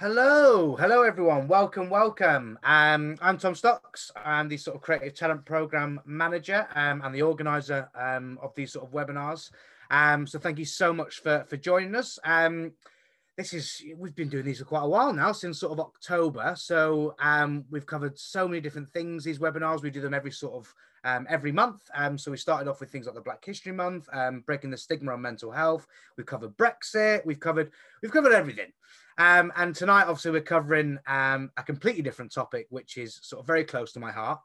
Hello, hello everyone. Welcome, welcome. Um, I'm Tom Stocks. I'm the sort of creative talent program manager um, and the organizer um, of these sort of webinars. Um, so thank you so much for for joining us. This is we've been doing these for quite a while now, since sort of October. So um, we've covered so many different things. These webinars we do them every sort of um, every month. Um, so we started off with things like the Black History Month, um, breaking the stigma on mental health. We've covered Brexit. We've covered we've covered everything. Um, and tonight, obviously, we're covering a completely different topic, which is sort of very close to my heart.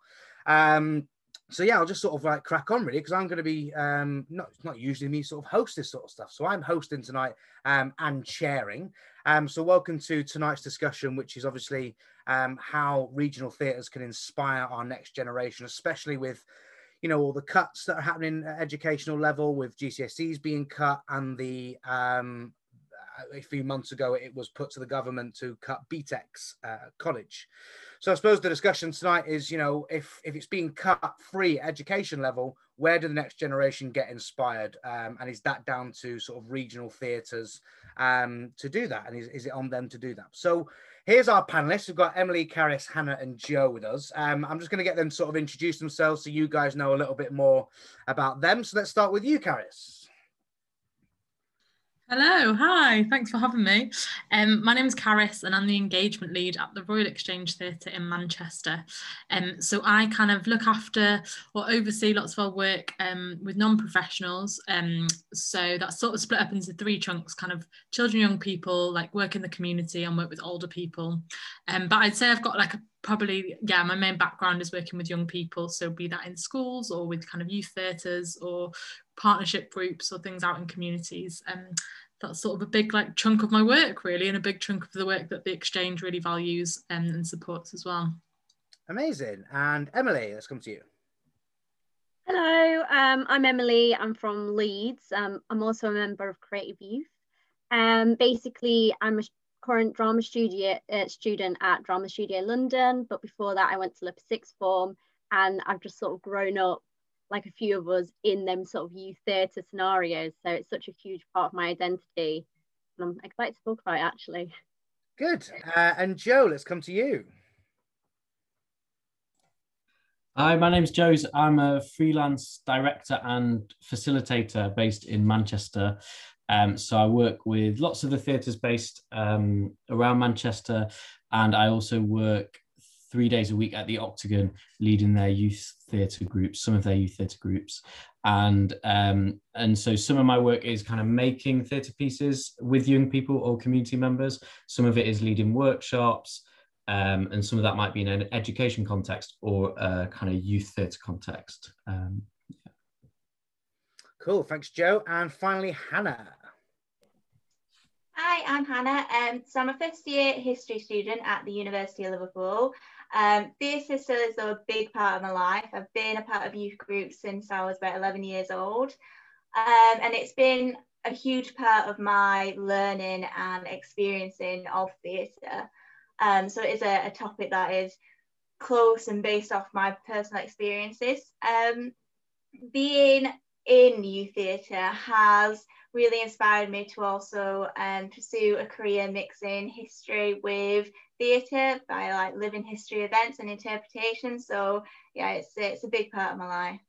So yeah, I'll just sort of like crack on really because I'm going to be um, not not usually me sort of host this sort of stuff. So I'm hosting tonight um, and sharing. Um, so welcome to tonight's discussion, which is obviously um, how regional theatres can inspire our next generation, especially with you know all the cuts that are happening at educational level with GCSEs being cut and the um, a few months ago, it was put to the government to cut BTEC's uh, college. So I suppose the discussion tonight is, you know, if if it's being cut free education level, where do the next generation get inspired? Um, and is that down to sort of regional theatres um, to do that? And is, is it on them to do that? So here's our panelists. We've got Emily, Caris, Hannah, and Joe with us. Um, I'm just going to get them sort of introduce themselves so you guys know a little bit more about them. So let's start with you, Caris. Hello, hi, thanks for having me. Um, my name is Caris and I'm the engagement lead at the Royal Exchange Theatre in Manchester. Um, so I kind of look after or oversee lots of our work um, with non-professionals. Um, so that's sort of split up into three chunks, kind of children, young people, like work in the community and work with older people. Um, but I'd say I've got like a probably yeah my main background is working with young people so be that in schools or with kind of youth theatres or partnership groups or things out in communities and that's sort of a big like chunk of my work really and a big chunk of the work that the exchange really values and, and supports as well. Amazing. And emily let's come to you. Hello um, i'm emily. I'm from leeds. Um, i'm also a member of creative youth. Um, basically i'm a current drama studio uh, student at drama studio london but before that i went to the sixth form and i've just sort of grown up like a few of us in them sort of youth theatre scenarios. So it's such a huge part of my identity. And I'm excited to talk about it actually. Good. Uh, and Joe, let's come to you. Hi, my name's Joe's. I'm a freelance director and facilitator based in Manchester. Um, so I work with lots of the theatres based um, around Manchester, and I also work three days a week at the Octagon, leading their youth theatre groups, some of their youth theatre groups, and um, and so some of my work is kind of making theatre pieces with young people or community members. Some of it is leading workshops, um, and some of that might be in an education context or a kind of youth theatre context. Um, yeah. Cool, thanks, Joe. And finally, Hannah. Hi, I'm Hannah. Um, so I'm a first year history student at the University of Liverpool. Um, theatre still is a big part of my life. I've been a part of youth groups since I was about 11 years old. Um, and it's been a huge part of my learning and experiencing of theatre. Um, so it is a, a, topic that is close and based off my personal experiences. Um, being in youth theatre has really inspired me to also um, pursue a career mixing history with theatre by like living history events and interpretation. So yeah, it's it's a big part of my life.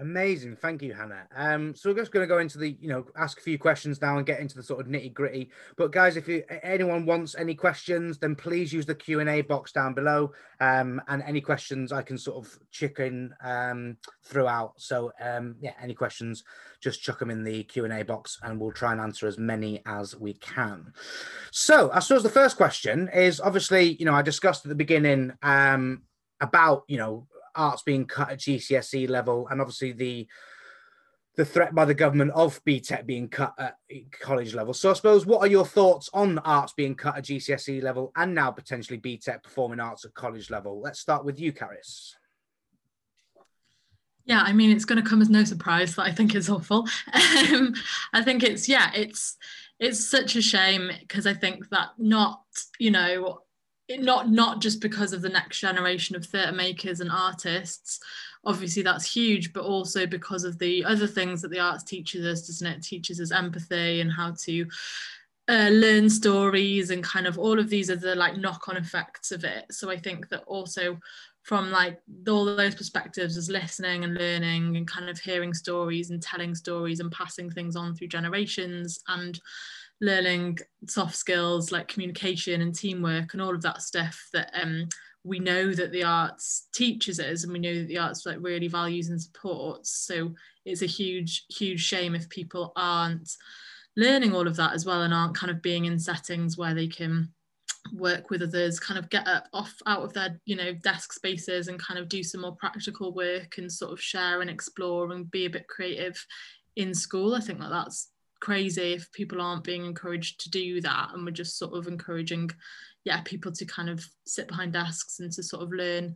Amazing, thank you, Hannah. Um, so we're just going to go into the, you know, ask a few questions now and get into the sort of nitty gritty. But guys, if you, anyone wants any questions, then please use the Q and A box down below. Um, and any questions I can sort of chicken um, throughout. So um, yeah, any questions, just chuck them in the Q and A box, and we'll try and answer as many as we can. So I suppose the first question is obviously, you know, I discussed at the beginning um, about, you know, arts being cut at GCSE level, and obviously the the threat by the government of BTEC being cut at college level. So I suppose what are your thoughts on arts being cut at GCSE level and now potentially BTEC performing arts at college level? Let's start with you, Caris. Yeah, I mean, it's going to come as no surprise that I think it's awful. Um, I think it's yeah, it's it's such a shame because I think that not you know not not just because of the next generation of theatre makers and artists. Obviously that's huge but also because of the other things that the arts teaches us doesn't it, it teaches us empathy and how to uh, learn stories and kind of all of these are the like knock-on effects of it. So i think that also from like all those perspectives as listening and learning and kind of hearing stories and telling stories and passing things on through generations and learning soft skills like communication and teamwork and all of that stuff that um, we know that the arts teaches us and we know that the arts like really values and supports. So it's a huge huge shame if people aren't learning all of that as well and aren't kind of being in settings where they can work with others kind of get up off out of their you know desk spaces and kind of do some more practical work and sort of share and explore and be a bit creative in school. I think that that's crazy if people aren't being encouraged to do that and we're just sort of encouraging yeah people to kind of sit behind desks and to sort of learn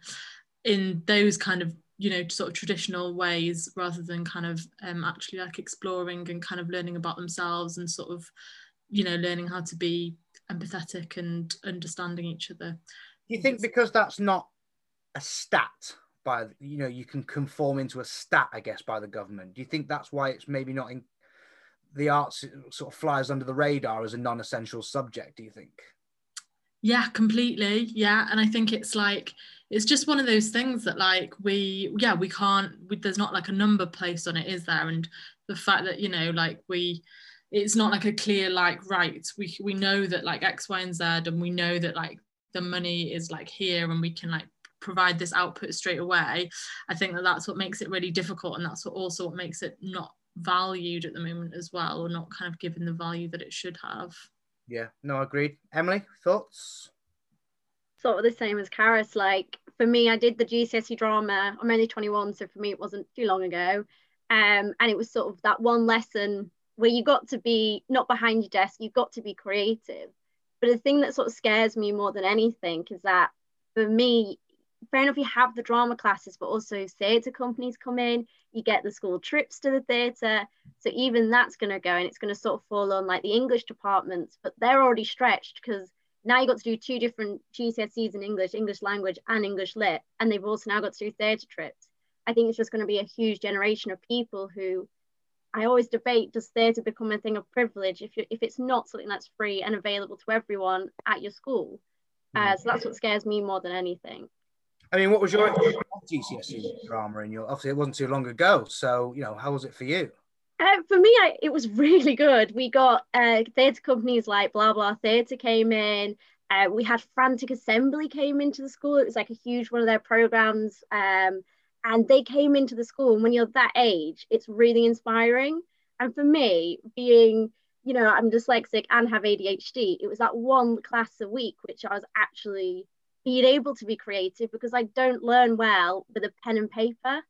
in those kind of you know sort of traditional ways rather than kind of um, actually like exploring and kind of learning about themselves and sort of you know learning how to be empathetic and understanding each other. Do you think because that's not a stat by you know you can conform into a stat i guess by the government do you think that's why it's maybe not in the arts uh, sort of flies under the radar as a non-essential subject do you think? Yeah completely. Yeah and i think it's like it's just one of those things that like we yeah we can't we, there's not like a number placed on it is there? And the fact that you know like we it's not like a clear like right we we know that like x y and z and we know that like the money is like here and we can like provide this output straight away i think that that's what makes it really difficult and that's what also what makes it not valued at the moment as well or not kind of given the value that it should have yeah, no, agreed. Emily, thoughts? Sort of the same as Karis. Like for me, I did the GCSE drama. I'm only 21, so for me, it wasn't too long ago. Um, and it was sort of that one lesson where you got to be not behind your desk, you've got to be creative. But the thing that sort of scares me more than anything is that for me, fair enough, you have the drama classes, but also theatre companies come in, you get the school trips to the theatre. So even that's going to go and it's going to sort of fall on like the English departments, but they're already stretched because now you've got to do two different GCSEs in English, English language and English lit, and they've also now got to do theatre trips. I think it's just going to be a huge generation of people who I always debate does theatre become a thing of privilege if, you, if it's not something that's free and available to everyone at your school? Uh, so that's what scares me more than anything. I mean, what was your GCSE drama in your? Obviously, it wasn't too long ago. So, you know, how was it for you? Uh, for me, I, it was really good. We got uh, theatre companies like Blah Blah Theatre came in. Uh, we had Frantic Assembly came into the school. It was like a huge one of their programs. Um, and they came into the school. And when you're that age, it's really inspiring. And for me, being, you know, I'm dyslexic and have ADHD, it was that one class a week, which I was actually being able to be creative because I don't learn well with a pen and paper.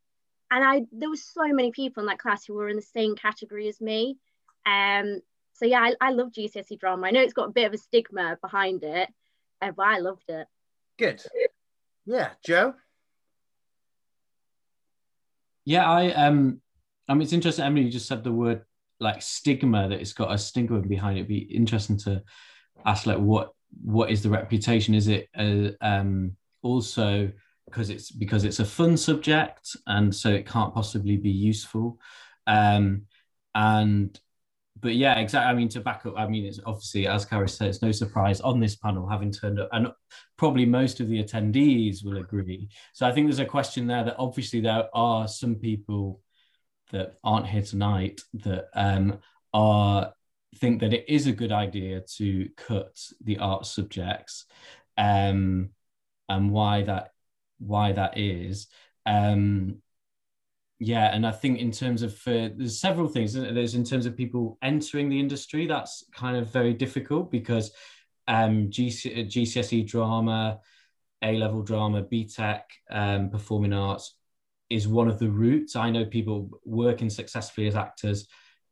And I there was so many people in that class who were in the same category as me. Um, so yeah, I, I love GCSE drama. I know it's got a bit of a stigma behind it, uh, but I loved it. Good. Yeah, Joe. Yeah, I um, I mean, it's interesting. Emily, you just said the word like stigma that it's got a stigma behind it. It'd be interesting to ask like what what is the reputation? Is it uh, um, also because it's because it's a fun subject and so it can't possibly be useful? Um, and but yeah, exactly. I mean, to back up, I mean, it's obviously as Karis said, it's no surprise on this panel having turned up, and probably most of the attendees will agree. So I think there's a question there that obviously there are some people that aren't here tonight that um, are think that it is a good idea to cut the art subjects um, and why that why that is. Um, yeah and i think in terms of uh, there's several things there's in terms of people entering the industry that's kind of very difficult because um, GC, gcse drama a level drama btec um, performing arts is one of the routes. I know people working successfully as actors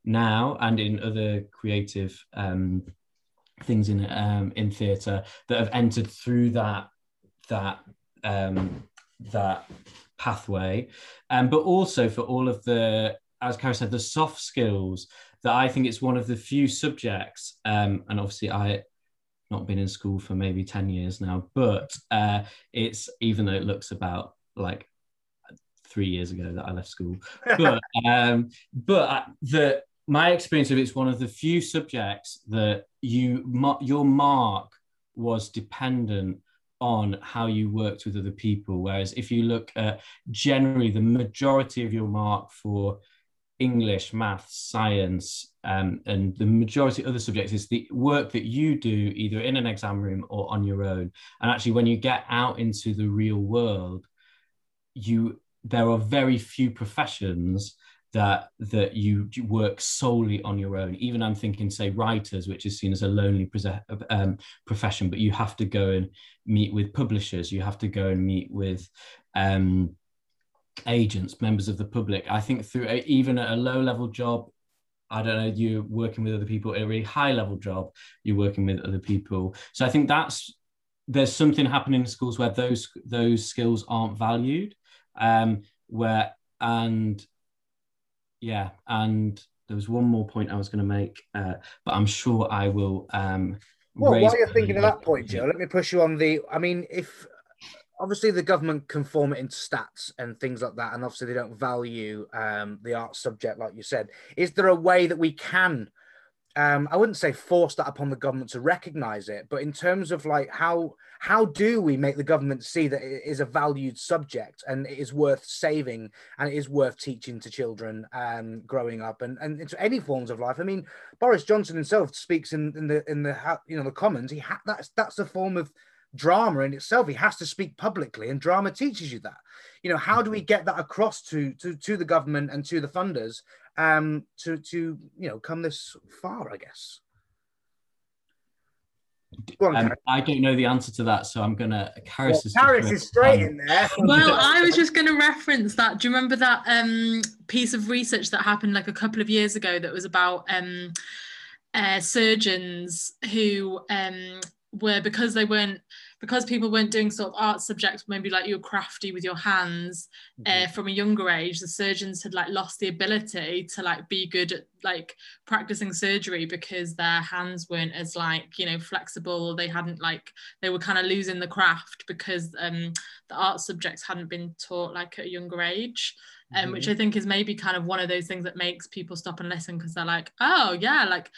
now and in other creative um, things in um, in theatre that have entered through that that um, that pathway, um, but also for all of the, as Karen said, the soft skills that I think it's one of the few subjects, um, and obviously I not been in school for maybe 10 years now, but uh, it's even though it looks about like three years ago that I left school, but um, but the my experience of it's one of the few subjects that you your mark was dependent on how you worked with other people. Whereas if you look at generally the majority of your mark for English, math, science, um, and the majority of other subjects is the work that you do either in an exam room or on your own. And actually, when you get out into the real world, you there are very few professions that that you work solely on your own. Even I'm thinking, say, writers, which is seen as a lonely um, profession, but you have to go and meet with publishers. You have to go and meet with um, agents, members of the public. I think through a, even a low level job, I don't know, you're working with other people. at A really high level job, you're working with other people. So I think that's there's something happening in schools where those those skills aren't valued. Um, where and yeah, and there was one more point I was going to make, uh, but I'm sure I will. Um, well, while you're thinking of that point, Joe, let me push you on the. I mean, if obviously the government can form it into stats and things like that, and obviously they don't value um, the art subject, like you said. Is there a way that we can? Um, I wouldn't say force that upon the government to recognise it, but in terms of like how how do we make the government see that it is a valued subject and it is worth saving and it is worth teaching to children um, growing up and, and into any forms of life? I mean, Boris Johnson himself speaks in, in the in the you know the Commons. He ha- that's that's a form of drama in itself. He has to speak publicly, and drama teaches you that. You know, how do we get that across to to to the government and to the funders um, to to you know come this far? I guess. On, um, I don't know the answer to that, so I'm gonna. Karis well, is, is straight um, in there. well, I was just going to reference that. Do you remember that um, piece of research that happened like a couple of years ago that was about um, uh, surgeons who um, were because they weren't because people weren't doing sort of art subjects, maybe like you were crafty with your hands mm-hmm. uh, from a younger age, the surgeons had like lost the ability to like be good at like practicing surgery because their hands weren't as like you know flexible or they hadn't like they were kind of losing the craft because um, the art subjects hadn't been taught like at a younger age. Um, mm-hmm. which I think is maybe kind of one of those things that makes people stop and listen because they're like, oh yeah, like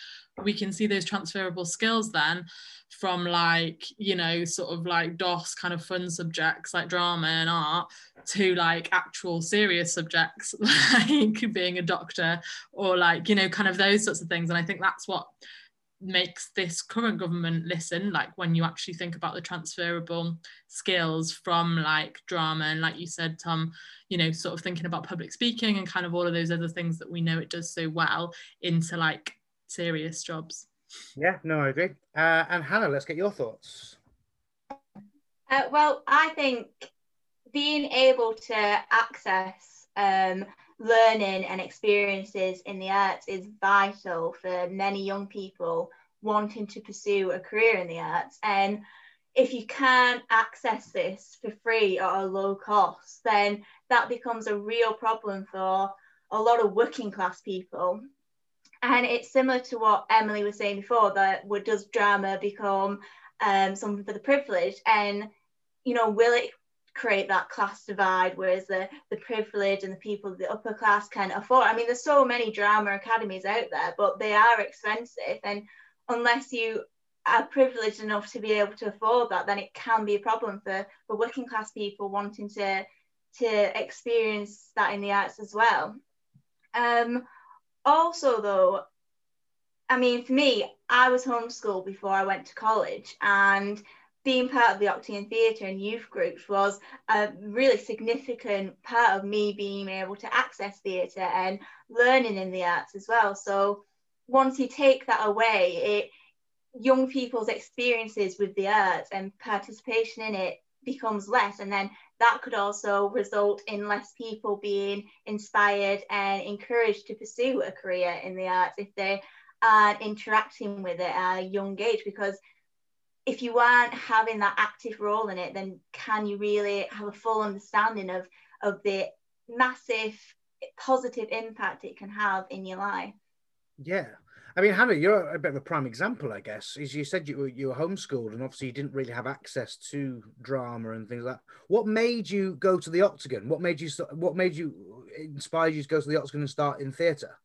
we can see those transferable skills then from like you know sort of like dos kind of fun subjects like drama and art to like actual serious subjects like being a doctor or like you know kind of those sorts of things. And i think that's what makes this current government listen like when you actually think about the transferable skills from like drama and like you said tom you know sort of thinking about public speaking and kind of all of those other things that we know it does so well into like serious jobs yeah, no, I agree. Uh, and Hannah, let's get your thoughts. Uh, well, I think being able to access um, learning and experiences in the arts is vital for many young people wanting to pursue a career in the arts. And if you can't access this for free or a low cost, then that becomes a real problem for a lot of working class people and it's similar to what Emily was saying before that what does drama become um, something for the privileged? And you know will it create that class divide whereas the the privileged and the people of the upper class can afford? I mean there's so many drama academies out there but they are expensive. And unless you are privileged enough to be able to afford that then it can be a problem for for working class people wanting to to experience that in the arts as well. Um also though i mean for me i was homeschooled before i went to college and being part of the Octagon Theatre and youth groups was a really significant part of me being able to access theatre and learning in the arts as well. So once you take that away, it young people's experiences with the arts and participation in it becomes less and then that could also result in less people being inspired and encouraged to pursue a career in the arts if they aren't interacting with it at a young age because if you aren't having that active role in it then can you really have a full understanding of of the massive positive impact it can have in your life? Yeah I mean, Hannah, you're a bit of a prime example, I guess. As you said, you were you were homeschooled, and obviously you didn't really have access to drama and things like that. What made you go to the Octagon? What made you What made you inspire you to go to the Octagon and start in theatre?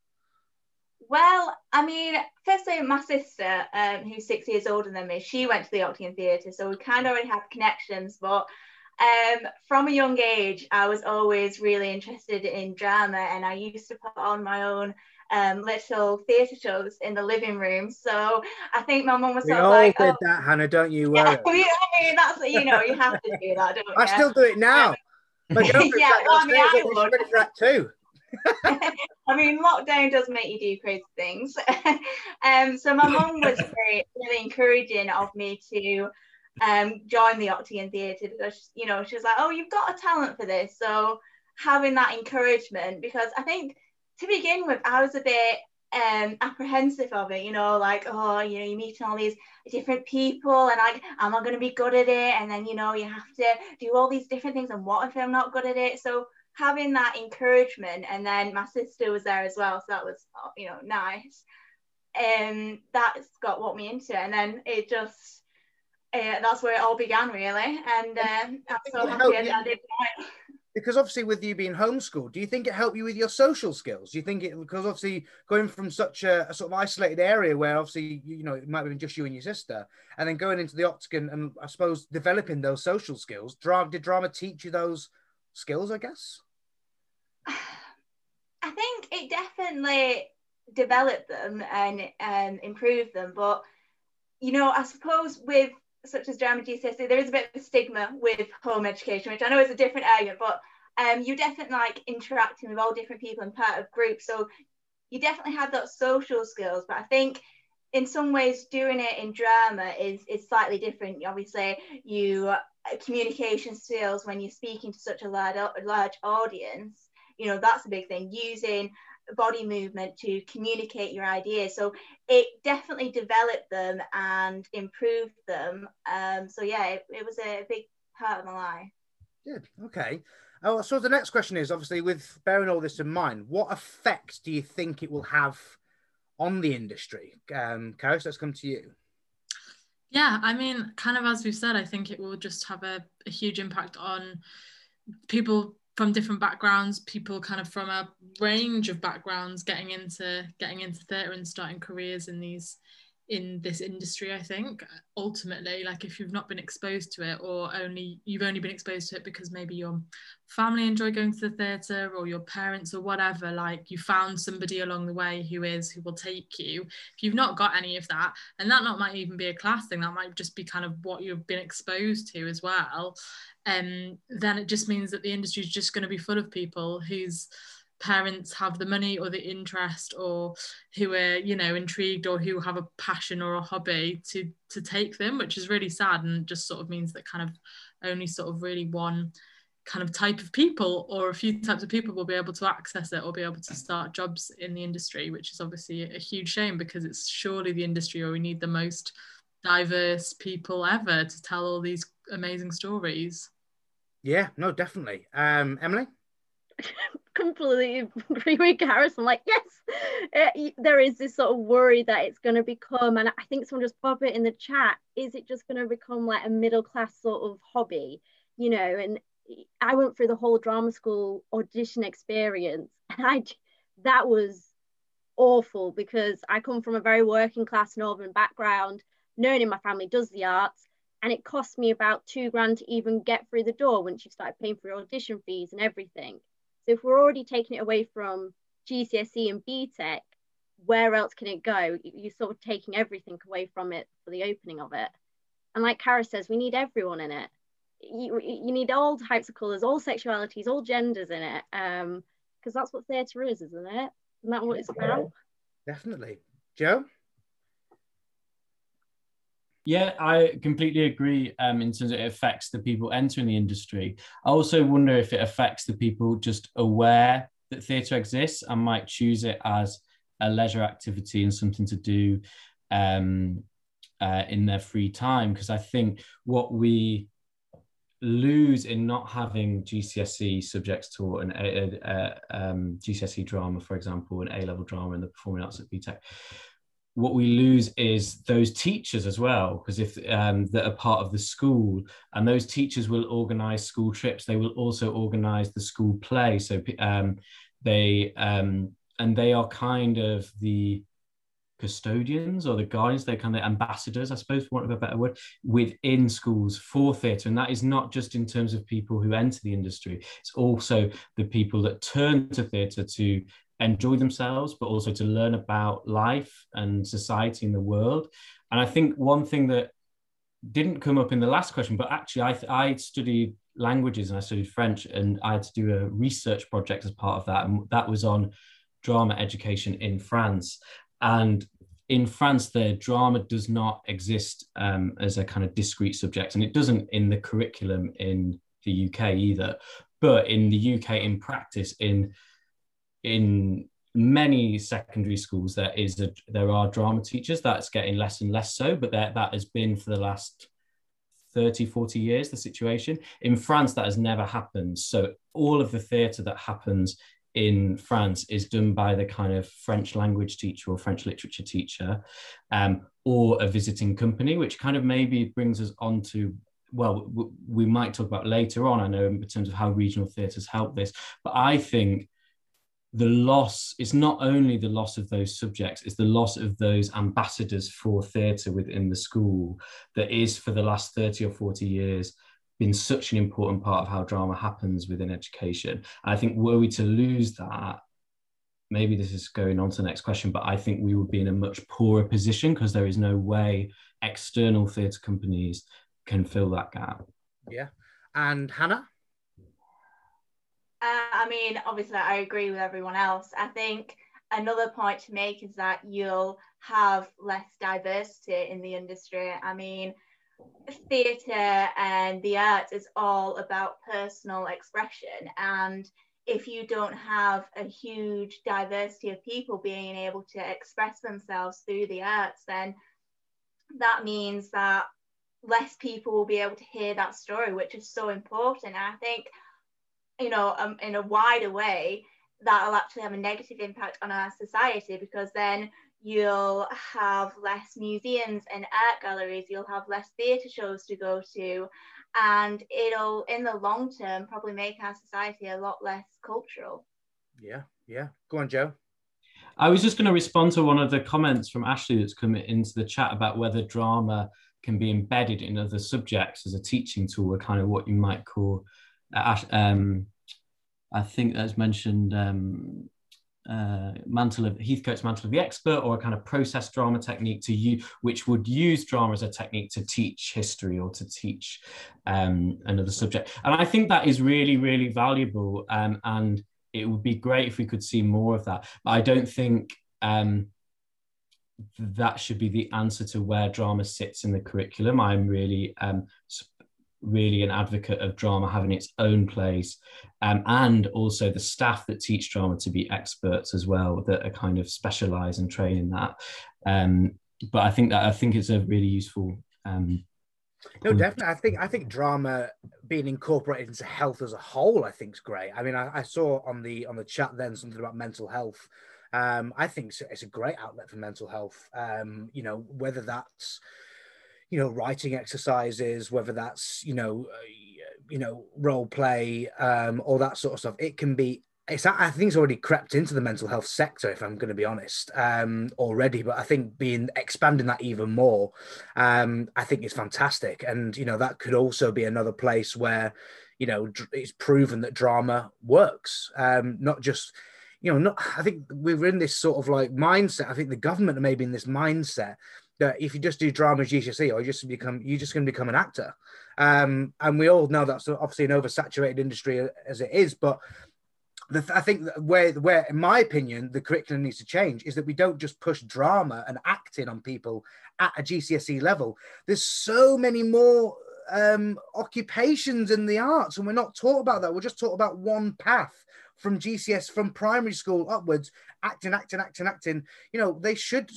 Well, I mean, firstly, my sister, um, who's six years older than me, she went to the Octagon Theatre, so we kind of already have connections. But um, from a young age, I was always really interested in drama, and I used to put on my own um, little theatre shows in the living room. So I think my mum was We sort of like, did oh, that, Hannah. Don't you yeah, worry. I mean, I mean, that's you know, you have to do that, don't you? I still do it now. My girlfriend's Yeah, well, I mean, I would. that too. I mean, lockdown does make you do crazy things. um, so my mum was very, really encouraging of me to um, join the Octagon Theatre because, you know, she was like, oh, you've got a talent for this. So having that encouragement, because I think to begin with, I was a bit um apprehensive of it you know like oh you know you're meeting all these different people and like am i going to be good at it? And then you know you have to do all these different things and what if i'm not good at it? So having that encouragement and then my sister was there as well so that was you know nice. And um, that's got what me into it and then it just uh, that's where it all began really and um, i'm so happy I, I did it. Because obviously, with you being homeschooled, do you think it helped you with your social skills? Do you think it because obviously going from such a, a sort of isolated area where obviously you, you know it might have been just you and your sister, and then going into the octagon and I suppose developing those social skills. Drama did drama teach you those skills? I guess. I think it definitely developed them and um, improved them. But, you know, I suppose with such as drama GCSE, there is a bit of a stigma with home education, which I know is a different area, but um, you definitely like interacting with all different people and part of groups. So you definitely have those social skills. But I think in some ways doing it in drama is, is slightly different. Obviously, you communication skills when you're speaking to such a large, large audience you know that's a big thing using body movement to communicate your ideas so it definitely developed them and improved them um so yeah it, it was a big part of my life Good. Okay. Oh, so the next question is obviously with bearing all this in mind, what effect do you think it will have on the industry? Um, Karis, let's come to you. Yeah, I mean, kind of as we've said, I think it will just have a, a huge impact on people from different backgrounds, people kind of from a range of backgrounds getting into getting into theatre and starting careers in these in this industry i think ultimately like if you've not been exposed to it or only you've only been exposed to it because maybe your family enjoy going to the theatre or your parents or whatever like you found somebody along the way who is who will take you if you've not got any of that and that not might even be a class thing that might just be kind of what you've been exposed to as well um then it just means that the industry is just going to be full of people whose parents have the money or the interest or who are you know intrigued or who have a passion or a hobby to to take them which is really sad and just sort of means that kind of only sort of really one kind of type of people or a few types of people will be able to access it or be able to start jobs in the industry which is obviously a huge shame because it's surely the industry where we need the most diverse people ever to tell all these amazing stories Yeah, no, definitely. Um, Emily. completely agree with. I'm like, yes, y- there is this sort of worry that it's going to become, and I think someone just pop it in the chat. Is it just going to become like a middle class sort of hobby, you know? And I went through the whole drama school audition experience, and I that was awful because I come from a very working class northern background. No one in my family does the arts, and it cost me about two grand to even get through the door once you started paying for your audition fees and everything. So if we're already taking it away from GCSE and BTEC, where else can it go? You- You're sort of taking everything away from it for the opening of it. And like Kara says, we need everyone in it. You, you need all types of colours, all sexualities, all genders in it. Um, because that's what theatre is, isn't it? Isn't that what it's about? Definitely. Joe? Yeah, I completely agree um, in terms of it affects the people entering the industry. I also wonder if it affects the people just aware that theatre exists and might choose it as a leisure activity and something to do um, uh, in their free time. Because I think what we lose in not having GCSE subjects taught and uh, uh, um, GCSE drama, for example, and A level drama and the performing arts at BTEC what we lose is those teachers as well because if um, that are part of the school and those teachers will organize school trips. They will also organize the school play. So um, they um, and they are kind of the custodians or the guardians, they're kind of ambassadors, I suppose, for want of a better word, within schools for theatre. And that is not just in terms of people who enter the industry, it's also the people that turn to theatre to enjoy themselves, but also to learn about life and society in the world. And I think one thing that didn't come up in the last question, but actually I, I studied languages and I studied French and I had to do a research project as part of that. And that was on drama education in France. And in France, the drama does not exist um, as a kind of discrete subject, and it doesn't in the curriculum in the UK either. But in the UK, in practice, in in many secondary schools, there is a there are drama teachers. That's getting less and less so, but that that has been for the last 30, 40 years the situation. In France, that has never happened. So all of the theatre that happens in France is done by the kind of French language teacher or French literature teacher, um, or a visiting company, which kind of maybe brings us on to well, we might talk about later on. I know in terms of how regional theatres help this, but I think the loss is not only the loss of those subjects, it's the loss of those ambassadors for theatre within the school that is for the last 30 or 40 years been such an important part of how drama happens within education. I think were we to lose that, maybe this is going on to the next question, but I think we would be in a much poorer position because there is no way external theatre companies can fill that gap. Yeah. And Hannah? Uh, I mean, obviously, I agree with everyone else. I think another point to make is that you'll have less diversity in the industry. I mean, theatre and the arts is all about personal expression. And if you don't have a huge diversity of people being able to express themselves through the arts, then that means that less people will be able to hear that story, which is so important. And I think, you know, um, in a wider way, that'll actually have a negative impact on our society because then you'll have less museums and art galleries, you'll have less theatre shows to go to, and it'll, in the long term, probably make our society a lot less cultural. Yeah, yeah. Go on, Joe. I was just going to respond to one of the comments from Ashley that's come into the chat about whether drama can be embedded in other subjects as a teaching tool, or kind of what you might call, um, I think that's mentioned um, uh, mantle of Heathcote's mantle of the expert or a kind of process drama technique to you which would use drama as a technique to teach history or to teach um, another subject. And i think that is really really valuable um, and it would be great if we could see more of that. But i don't think um, that should be the answer to where drama sits in the curriculum. I'm really um, really an advocate of drama having its own place um, and also the staff that teach drama to be experts as well that are kind of specialize and train in that. Um, but i think that i think it's a really useful um, no definitely. I think i think drama being incorporated into health as a whole i think is great. I mean I, I saw on the on the chat then something about mental health. Um, I think it's, it's, a great outlet for mental health. Um, you know, whether that's you know writing exercises whether that's you know uh, you know role play um all that sort of stuff. It can be it's i think it's already crept into the mental health sector if i'm going to be honest um already but i think being expanding that even more um i think is fantastic. And you know that could also be another place where you know it's proven that drama works. Um not just you know not i think we're in this sort of like mindset. I think the government are maybe in this mindset that if you just do drama GCSE or you just become you're just going to become an actor. Um, and we all know that's obviously an oversaturated industry as it is, but the, I think where where in my opinion the curriculum needs to change is that we don't just push drama and acting on people at a GCSE level. There's so many more um, occupations in the arts, and we're not taught about that. We're just taught about one path from GCS from primary school upwards, acting, acting, acting, acting. You know, they should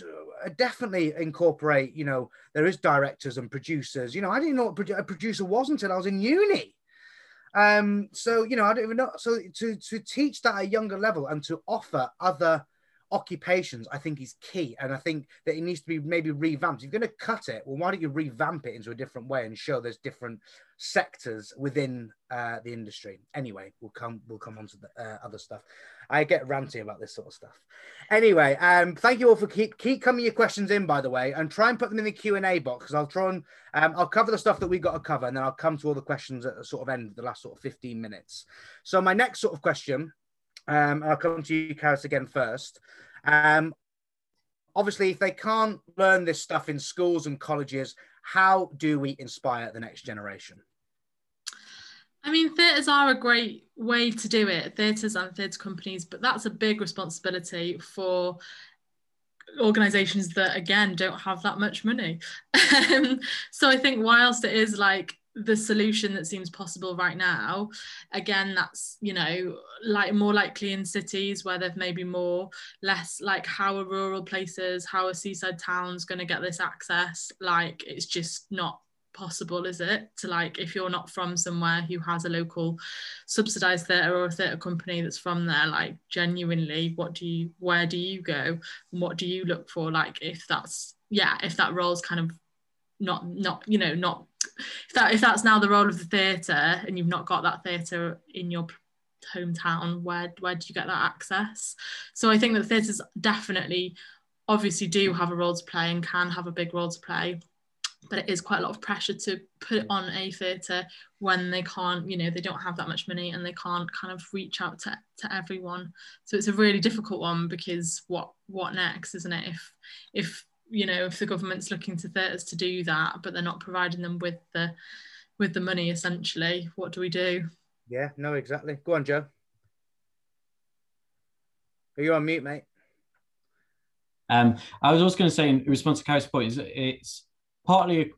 uh, definitely incorporate. You know, there is directors and producers. You know, I didn't know what a producer was until I was in uni. Um, so you know, I don't even know. So to to teach that at a younger level and to offer other occupations, I think is key. And I think that it needs to be maybe revamped. If you're going to cut it, well, why don't you revamp it into a different way and show there's different sectors within uh, the industry? Anyway, we'll come we'll come on to the uh, other stuff. I get ranty about this sort of stuff. Anyway, um, thank you all for keep keep coming your questions in, by the way, and try and put them in the Q and A box because I'll try and um, I'll cover the stuff that we got to cover, and then I'll come to all the questions at the sort of end, of the last sort of 15 minutes. So my next sort of question um, I'll come to you, Karis, again first. Um, obviously, if they can't learn this stuff in schools and colleges, how do we inspire the next generation? I mean, theatres are a great way to do it, theatres and theatre companies, but that's a big responsibility for organizations that again don't have that much money um, so i think whilst it is like the solution that seems possible right now. Again that's you know like more likely in cities where there's maybe more less like how are rural places how are seaside towns going to get this access? Like it's just not possible is it? To like if you're not from somewhere who has a local subsidized theatre or a theatre company that's from there like genuinely what do you where do you go? And what do you look for? Like if that's yeah if that role's kind of not not you know not if that if that's now the role of the theatre and you've not got that theatre in your hometown where where do you get that access? So i think that theatres definitely obviously do have a role to play and can have a big role to play but it is quite a lot of pressure to put on a theatre when they can't you know they don't have that much money and they can't kind of reach out to, to everyone. So it's a really difficult one because what what next isn't it? If if you know if the government's looking to theatres to do that but they're not providing them with the with the money essentially what do we do? Yeah no exactly. Go on joe. Are you on mute mate? Um i was also going to say in response to Carrie's point is it's partly a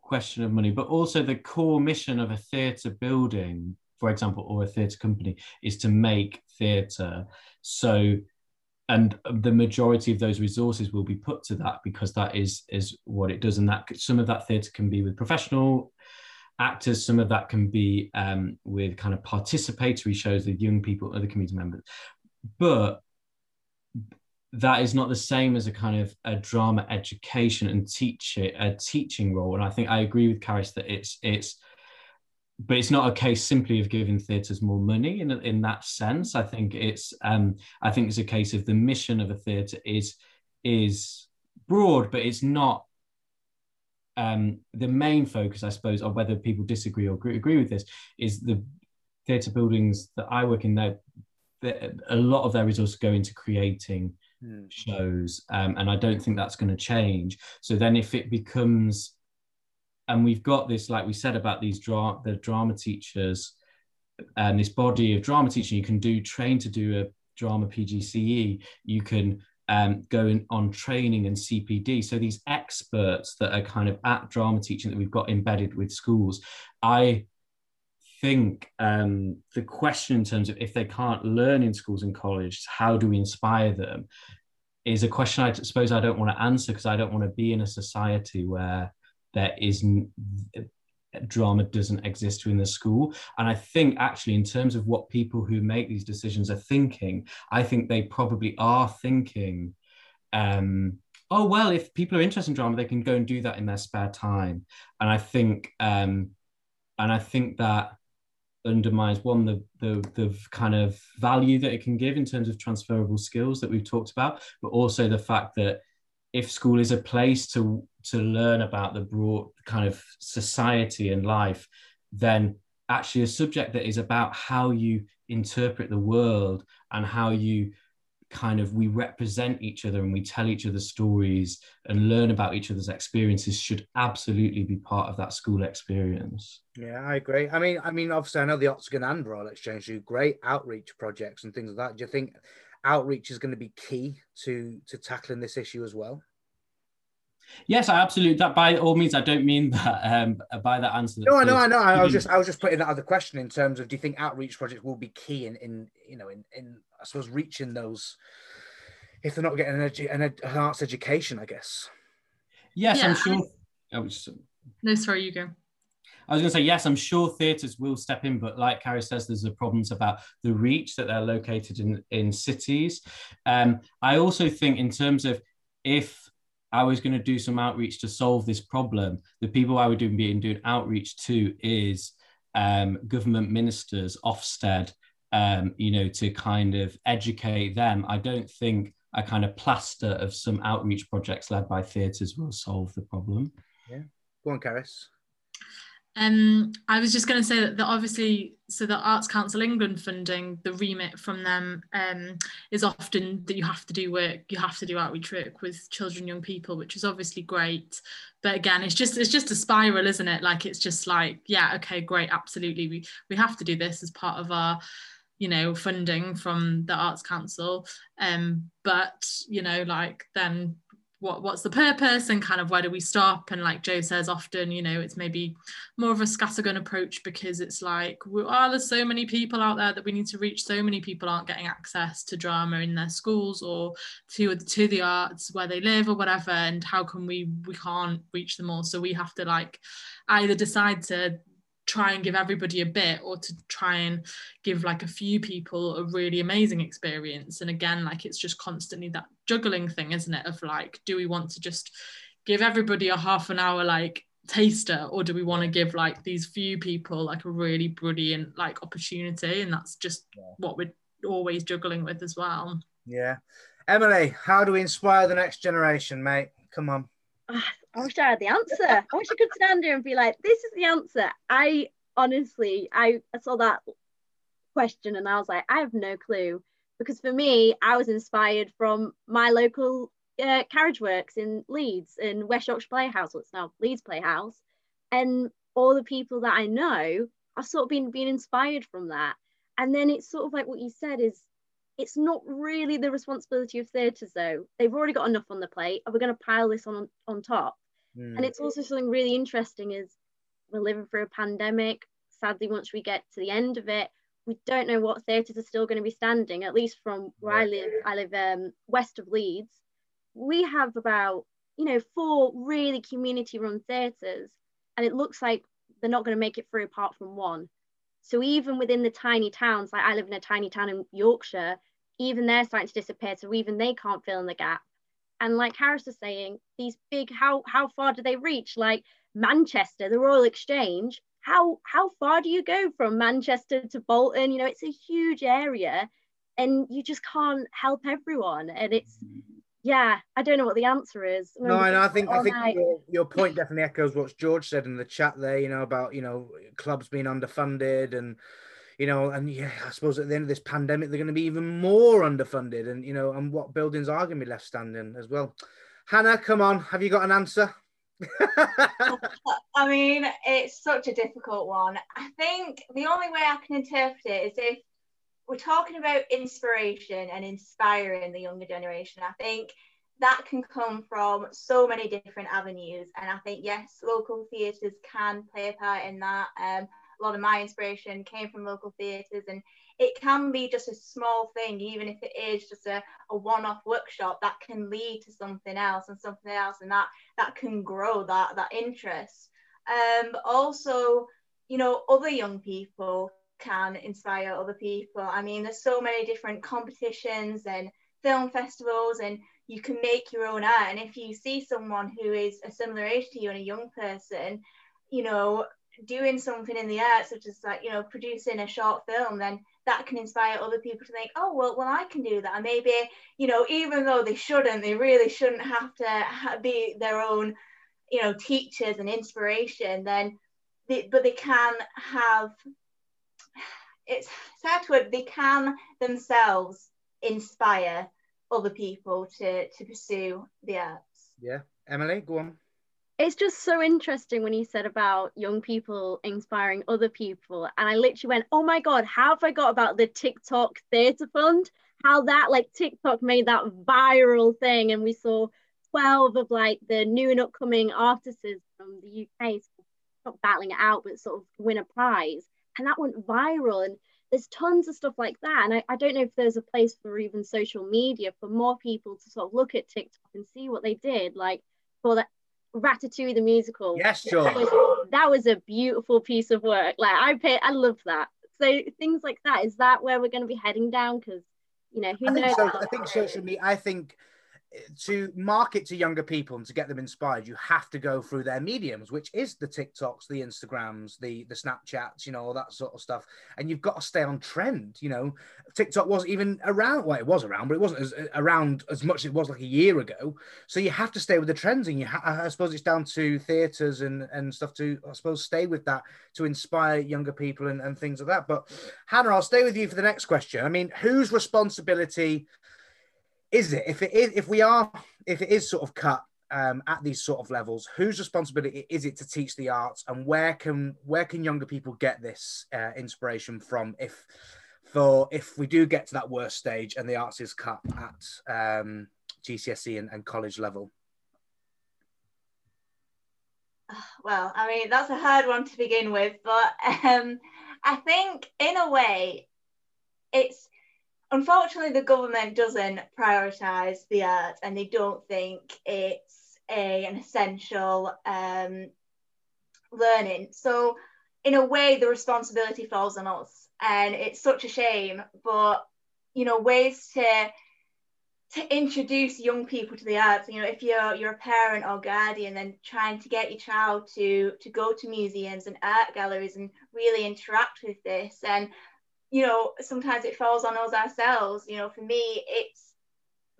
question of money but also the core mission of a theatre building for example or a theatre company is to make theatre. So and the majority of those resources will be put to that because that is is what it does. And that some of that theatre can be with professional actors some of that can be um, with kind of participatory shows with young people other community members. But that is not the same as a kind of a drama education and teach a teaching role. And i think i agree with Karis that it's it's but it's not a case simply of giving theatres more money in, in that sense. I think it's um, I think it's a case of the mission of a theatre is is broad, but it's not um, the main focus, I suppose, of whether people disagree or agree, agree with this is the theatre buildings that I work in. There, a lot of their resources go into creating hmm. shows, um, and I don't think that's going to change. So then, if it becomes and we've got this, like we said about these dra- the drama teachers and this body of drama teaching. You can do train to do a drama PGCE. You can um, on training and CPD. So these experts that are kind of at drama teaching that we've got embedded with schools. I think um, the question in terms of if they can't learn in schools and colleges, how do we inspire them? Is a question I suppose I don't want to answer because I don't want to be in a society where there is drama doesn't exist within the school. And i think actually in terms of what people who make these decisions are thinking i think they probably are thinking um, oh well if people are interested in drama they can go and do that in their spare time. And i think um, and i think that undermines one the, the the kind of value that it can give in terms of transferable skills that we've talked about but also the fact that if school is a place to to learn about the broad kind of society and life, then actually a subject that is about how you interpret the world and how you kind of we represent each other and we tell each other stories and learn about each other's experiences should absolutely be part of that school experience. Yeah i agree. I mean i mean obviously i know the octagon and royal exchange do great outreach projects and things like that. Do you think outreach is going to be key to to tackling this issue as well Yes, I absolutely. That by all means, I don't mean that um, by that answer. No, I know, I know. I was just, I was just putting that other question in terms of, do you think outreach projects will be key in, in you know, in, in I suppose reaching those, if they're not getting an, edu- an, ed- an arts education, I guess. Yes, yeah, I'm sure. I... No, sorry, you go. I was going to say yes. I'm sure theatres will step in, but like Carrie says, there's the problems about the reach that they're located in in cities. Um, I also think in terms of if I was going to do some outreach to solve this problem, the people I would be doing outreach to is um, government ministers, Ofsted, um, you know, to kind of educate them. I don't think a kind of plaster of some outreach projects led by theatres will solve the problem. Yeah. Go on, Caris. Um, I was just going to say that, that, obviously, so the Arts Council England funding, the remit from them um, is often that you have to do work, you have to do outreach work with children, young people, which is obviously great. But again, it's just it's just a spiral, isn't it? Like it's just like, yeah, okay, great, absolutely, we we have to do this as part of our you know funding from the arts council um but you know like then what what's the purpose and kind of where do we stop? And like joe says often you know it's maybe more of a scattergun approach because it's like oh there's so many people out there that we need to reach? So many people aren't getting access to drama in their schools or to to the arts where they live or whatever and how can we we can't reach them all? So we have to like either decide to try and give everybody a bit or to try and give like a few people a really amazing experience. And again like it's just constantly that juggling thing isn't it of like do we want to just give everybody a half an hour like taster or do we want to give like these few people like a really brilliant like opportunity? And that's just yeah. what we're always juggling with as well. Yeah. Emily how do we inspire the next generation mate? Come on I wish I had the answer. I wish I could stand here and be like, this is the answer. I honestly, I, I saw that question and I was like, I have no clue. Because for me, I was inspired from my local uh, Carriageworks in Leeds, in West Yorkshire Playhouse, what's now Leeds Playhouse. And all the people that I know, I've sort of been, been inspired from that. And then it's sort of like what you said is it's not really the responsibility of theatres though. They've already got enough on the plate. Are we going to pile this on on top? Mm. And it's also something really interesting is we're living through a pandemic. Sadly, once we get to the end of it, we don't know what theatres are still going to be standing. At least from where I live, I live um, west of Leeds. We have about you know four really community-run theatres, and it looks like they're not going to make it through apart from one. So even within the tiny towns, like I live in a tiny town in Yorkshire, even they're starting to disappear. So even they can't fill in the gap and like Harris was saying, these big how how far do they reach? Like Manchester, the Royal Exchange. How how far do you go from Manchester to Bolton? You know, it's a huge area, and you just can't help everyone. And it's yeah, I don't know what the answer is. No, and I think I think your, your, point definitely echoes what George said in the chat there. You know about you know clubs being underfunded and you know, and yeah, I suppose at the end of this pandemic, they're going to be even more underfunded, and you know, and what buildings are going to be left standing as well. Hannah, come on, have you got an answer? I mean, it's such a difficult one. I think the only way I can interpret it is if we're talking about inspiration and inspiring the younger generation. I think that can come from so many different avenues, and I think yes, local theatres can play a part in that. Um, a lot of my inspiration came from local theatres and it can be just a small thing even if it is just a, a one-off workshop that can lead to something else and something else and that that can grow that that interest. Um but also you know other young people can inspire other people. I mean there's so many different competitions and film festivals and you can make your own art and if you see someone who is a similar age to you and a young person you know doing something in the arts, such as like you know producing a short film, then that can inspire other people to think, oh well, well I can do that. And maybe you know, even though they shouldn't, they really shouldn't have to be their own, you know, teachers and inspiration. Then, they, but they can have. It's sad to they can themselves inspire other people to to pursue the arts. Yeah, Emily, go on it's just so interesting when you said about young people inspiring other people and i literally went oh my god how have i got about the tiktok theatre fund? How that like tiktok made that viral thing? And we saw 12 of like the new and upcoming artists from the uk not battling it out but sort of win a prize and that went viral and there's tons of stuff like that and I, I don't know if there's a place for even social media for more people to sort of look at tiktok and see what they did like for that Ratatouille the musical. Yes, sure. That was, that was a beautiful piece of work. Like I pay, I love that. So things like that. Is that where we're going to be heading down? Because you know, who I think knows? so. I think social media. I think to market to younger people and to get them inspired, you have to go through their mediums, which is the TikToks, the Instagrams, the the Snapchats, you know, all that sort of stuff. And you've got to stay on trend. You know, TikTok wasn't even around. Well, it was around, but it wasn't as uh, around as much as it was like a year ago. So you have to stay with the trends, and you ha- I suppose it's down to theatres and and stuff to I suppose stay with that to inspire younger people and, and things like that. But Hannah, I'll stay with you for the next question. I mean, whose responsibility? Is it? If it is if we are if it is sort of cut um, at these sort of levels whose responsibility is it to teach the arts? And where can where can younger people get this uh, inspiration from if for if we do get to that worst stage and the arts is cut at um, GCSE and, and college level? Well i mean that's a hard one to begin with but um, i think in a way it's unfortunately the government doesn't prioritize the arts and they don't think it's a, an essential um, learning. So in a way the responsibility falls on us and it's such a shame but you know ways to to introduce young people to the arts you know if you're you're a parent or guardian then trying to get your child to to go to museums and art galleries and really interact with this and you know, sometimes it falls on us ourselves. You know, for me, it's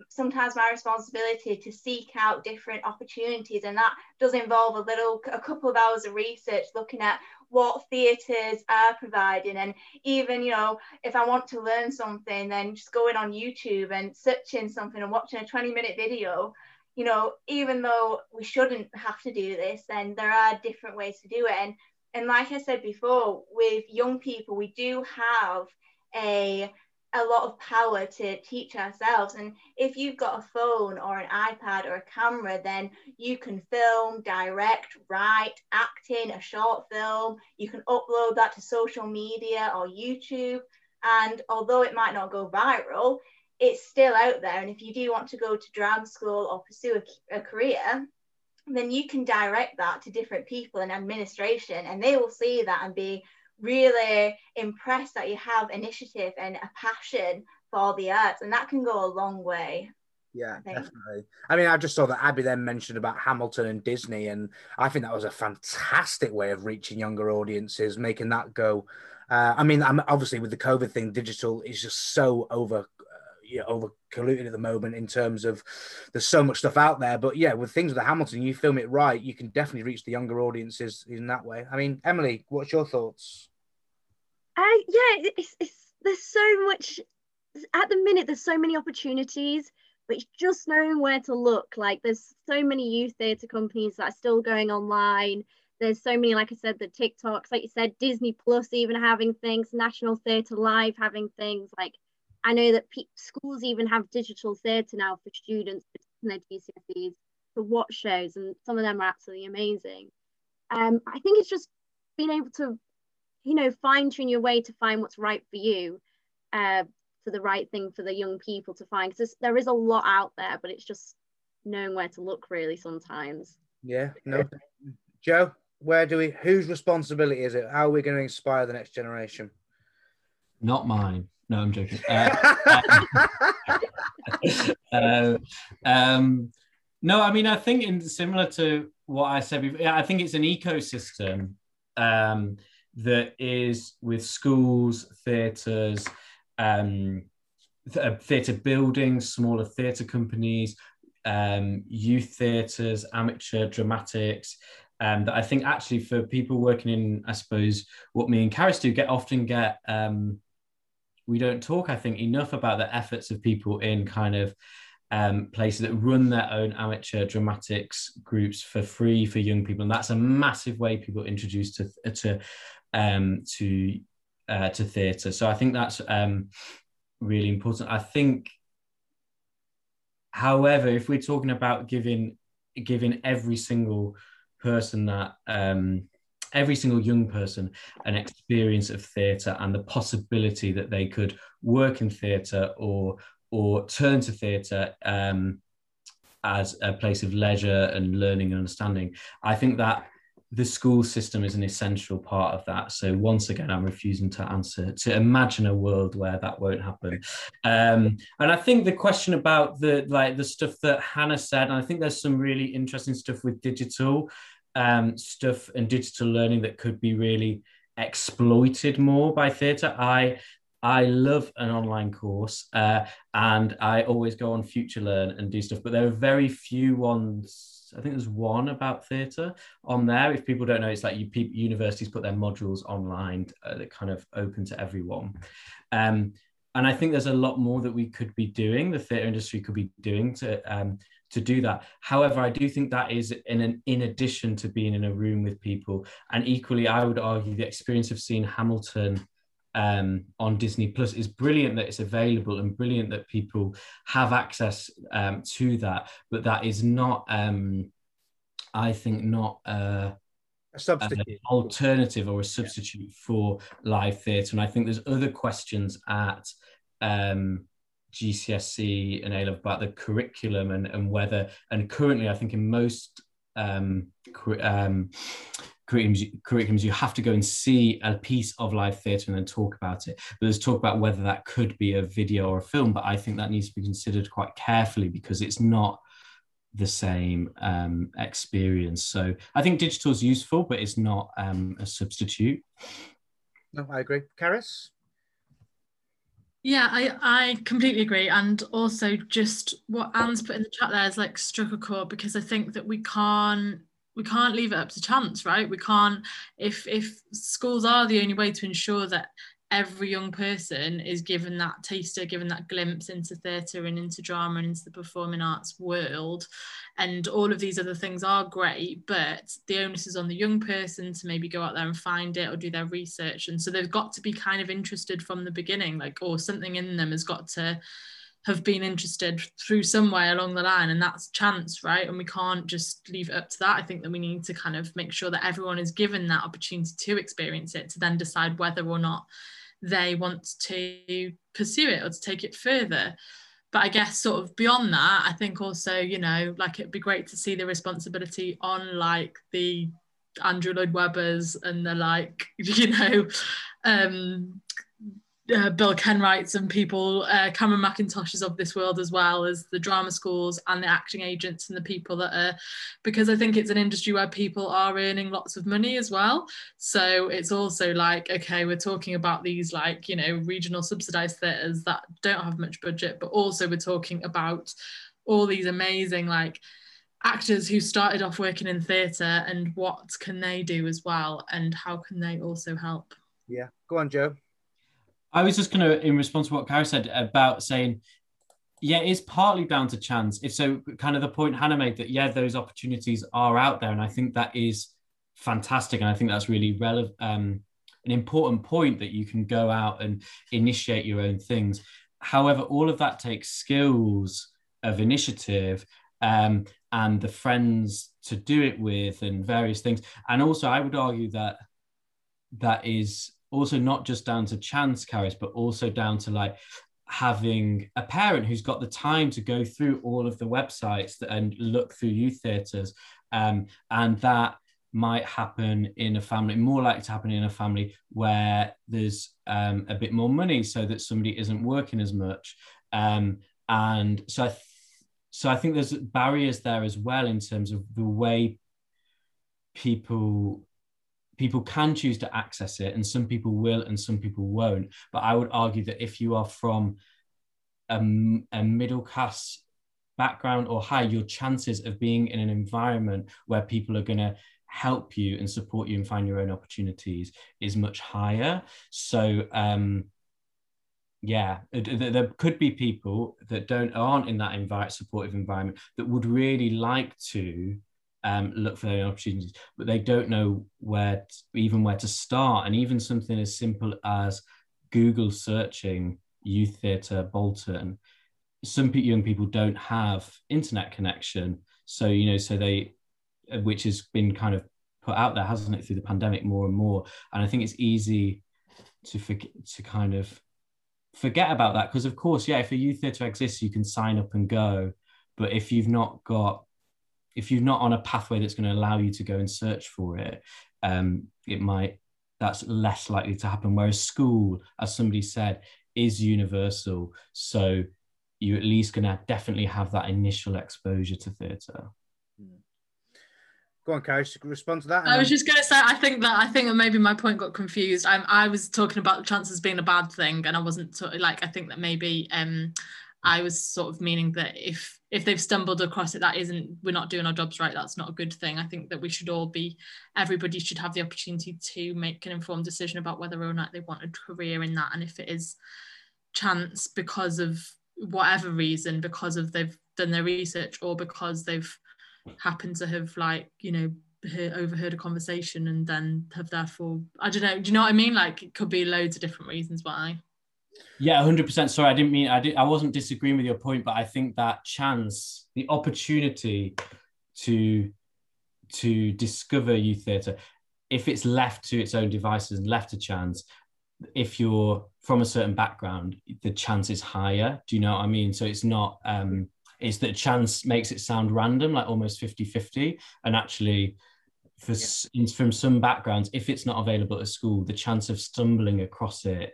sometimes my responsibility to seek out different opportunities, and that does involve a little, a couple of hours of research looking at what theatres are providing. And even, you know, if I want to learn something, then just going on YouTube and searching something and watching a 20 minute video. You know, even though we shouldn't have to do this, then there are different ways to do it. And and like I said before, with young people, we do have a a lot of power to teach ourselves. And if you've got a phone or an iPad or a camera, then you can film, direct, write, act in a short film. You can upload that to social media or YouTube. And although it might not go viral, it's still out there. And if you do want to go to drama school or pursue a, a career, then you can direct that to different people in administration and they will see that and be really impressed that you have initiative and a passion for the arts and that can go a long way yeah, I definitely. I mean, I just saw that Abby then mentioned about Hamilton and Disney, and I think that was a fantastic way of reaching younger audiences, making that go. Uh, I mean, I'm obviously with the COVID thing, digital is just so over you know, over colluded at the moment in terms of there's so much stuff out there. But yeah, with things with Hamilton, you film it right, you can definitely reach the younger audiences in that way. I mean, Emily, what's your thoughts? Uh, yeah, it's, it's there's so much at the minute. There's so many opportunities, but it's just knowing where to look. Like there's so many youth theatre companies that are still going online. There's so many, like I said, the TikToks, like you said, Disney Plus even having things, National Theatre Live having things like I know that pe- schools even have digital theatre now for students in their GCSEs to watch shows, and some of them are absolutely amazing. Um, I think it's just being able to, you know, fine tune your way to find what's right for you, uh, for the right thing for the young people to find. Because there is a lot out there, but it's just knowing where to look really sometimes. Yeah, no, Joe, where do we? Whose responsibility is it? How are we going to inspire the next generation? Not mine. No, I'm joking. Uh, uh, um, no, I mean, I think in similar to what I said before, I think it's an ecosystem um, that is with schools, theatres, um, th- uh, theatre buildings, smaller theatre companies, um, youth theatres, amateur dramatics. Um, that I think actually for people working in, I suppose, what me and Karis do get often get um, we don't talk, I think, enough about the efforts of people in kind of um, places that run their own amateur dramatics groups for free for young people, and that's a massive way people introduced to to um, to uh, to theatre. So I think that's um, really important. I think, however, if we're talking about giving giving every single person that um, every single young person an experience of theatre and the possibility that they could work in theatre or or turn to theatre um, as a place of leisure and learning and understanding. I think that the school system is an essential part of that. So once again, I'm refusing to answer to imagine a world where that won't happen. Um, and I think the question about the like the stuff that Hannah said, and I think there's some really interesting stuff with digital um, stuff and digital learning that could be really exploited more by theatre. I I love an online course uh, and I always go on FutureLearn and do stuff, but there are very few ones I think there's one about theatre on there. If people don't know, it's like you people, universities put their modules online uh, that kind of open to everyone. Um, and I think there's a lot more that we could be doing. The theatre industry could be doing to um, to do that. However, I do think that is in an in addition to being in a room with people. And equally, I would argue the experience of seeing Hamilton um, on Disney Plus is brilliant that it's available and brilliant that people have access um, to that. But that is not, um, I think, not uh, a substitute, an alternative or a substitute yeah. for live theatre. And I think there's other questions at um, GCSE and A level about the curriculum and, and whether, and currently, I think in most um, um, curriculums, curriculums, you have to go and see a piece of live theatre and then talk about it. But there's talk about whether that could be a video or a film, but I think that needs to be considered quite carefully because it's not the same um, experience. So I think digital is useful, but it's not um, a substitute. No, I agree. Caris? Yeah, I, I completely agree. And also just what Anne's put in the chat there is like struck a chord because I think that we can't we can't leave it up to chance, right? We can't if if schools are the only way to ensure that every young person is given that taster, given that glimpse into theatre and into drama and into the performing arts world. And all of these other things are great, but the onus is on the young person to maybe go out there and find it or do their research. And so they've got to be kind of interested from the beginning, like, or something in them has got to have been interested through some way along the line and that's chance right and we can't just leave it up to that i think that we need to kind of make sure that everyone is given that opportunity to experience it to then decide whether or not they want to pursue it or to take it further. But i guess sort of beyond that i think also you know like it'd be great to see the responsibility on like the andrew lloyd webbers and the like you know um uh, Bill Kenwrights and people, uh, Cameron Mackintoshes of this world, as well as the drama schools and the acting agents and the people that are, because I think it's an industry where people are earning lots of money as well. So it's also like, okay, we're talking about these like, you know, regional subsidized theatres that don't have much budget, but also we're talking about all these amazing like actors who started off working in theatre and what can they do as well and how can they also help. Yeah, go on, Joe. I was just going to, in response to what Karis said about saying, yeah, it's partly down to chance. If so, kind of the point Hannah made that, yeah, those opportunities are out there. And I think that is fantastic. And I think that's really relevant, um, an important point that you can go out and initiate your own things. However, all of that takes skills of initiative um, and the friends to do it with and various things. And also, I would argue that that is also not just down to chance Karis, but also down to like having a parent who's got the time to go through all of the websites and look through youth theatres. Um, and that might happen in a family, more likely to happen in a family where there's um, a bit more money so that somebody isn't working as much. Um, and so I, th- so I think there's barriers there as well in terms of the way people people can choose to access it and some people will and some people won't. But i would argue that if you are from a, a middle class background or high your chances of being in an environment where people are going to help you and support you and find your own opportunities is much higher. So um yeah there could be people that don't aren't in that environment supportive environment that would really like to um, look for their opportunities, but they don't know where, to, even where to start. And even something as simple as Google searching youth theatre Bolton, some young people don't have internet connection. So you know, so they, uh, which has been kind of put out there, hasn't it, through the pandemic more and more. And I think it's easy to forget to kind of forget about that because, of course, yeah, if a youth theatre exists, you can sign up and go but if you've not got if you're not on a pathway that's going to allow you to go and search for it um, it might that's less likely to happen whereas school as somebody said is universal so you're at least going to definitely have that initial exposure to theatre Go on, Karis, respond to that. I was just going to say, I think that I think that maybe my point got confused. I, I was talking about the chances being a bad thing, and I wasn't sort of like I think that maybe um, I was sort of meaning that if if they've stumbled across it, that isn't we're not doing our jobs right. That's not a good thing. I think that we should all be, everybody should have the opportunity to make an informed decision about whether or not they want a career in that, and if it is chance because of whatever reason, because of they've done their research or because they've happened to have like you know heard, overheard a conversation and then have therefore I don't know do you know what I mean like it could be loads of different reasons why yeah 100% sorry I didn't mean I did I wasn't disagreeing with your point but I think that chance the opportunity to to discover youth theatre if it's left to its own devices and left to chance if you're from a certain background the chance is higher do you know what I mean so it's not um it's that chance makes it sound random, like almost 50 50. And actually, for, yeah. from some backgrounds, if it's not available at school, the chance of stumbling across it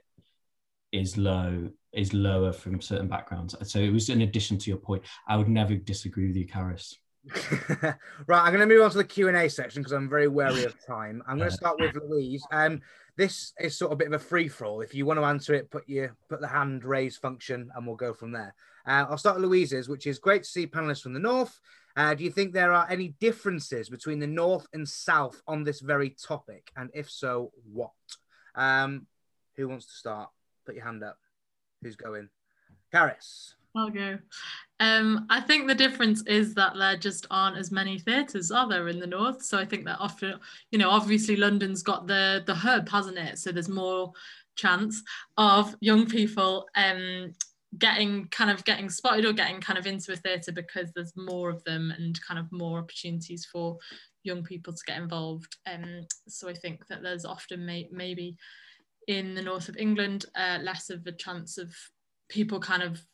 is low, is lower from certain backgrounds. So it was in addition to your point. I would never disagree with you, Karis. right, I'm going to move on to the Q and A section because I'm very wary of time. I'm going to start with Louise. Um, this is sort of a bit of a free for all. If you want to answer it, put your put the hand raise function, and we'll go from there. Uh, I'll start with Louise's, which is great to see panelists from the north. Uh, do you think there are any differences between the north and south on this very topic, and if so, what? Um, who wants to start? Put your hand up. Who's going? Karis. I'll go. Um, I think the difference is that there just aren't as many theatres, are there, in the north? So I think that often, you know, obviously London's got the the hub, hasn't it? So there's more chance of young people um, getting kind of getting spotted or getting kind of into a theatre because there's more of them and kind of more opportunities for young people to get involved. Um, so I think that there's often may, maybe in the north of England uh, less of a chance of people kind of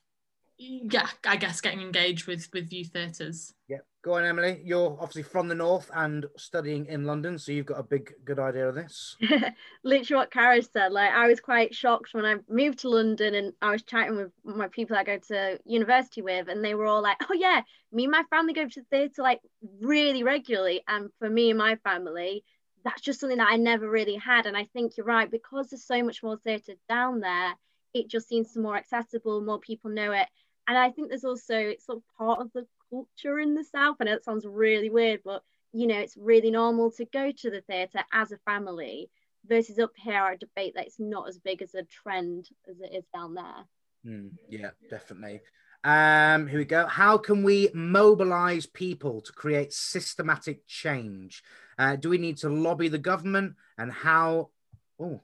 yeah, I guess getting engaged with with youth theatres. Yeah, go on, Emily. You're obviously from the north and studying in London, so you've got a big good idea of this. Literally, what Karis said. Like, I was quite shocked when I moved to London and I was chatting with my people I go to university with, and they were all like, "Oh yeah, me and my family go to the theatre like really regularly." And for me and my family, that's just something that I never really had. And I think you're right because there's so much more theatre down there. It just seems more accessible. More people know it and I think there's also it's sort of part of the culture in the South. I know it sounds really weird, but you know, it's really normal to go to the theatre as a family versus up here I debate that it's not as big as a trend as it is down there. Mm, yeah, definitely. Um, here we go. How can we mobilize people to create systematic change? Uh, do we need to lobby the government? And how? Oh,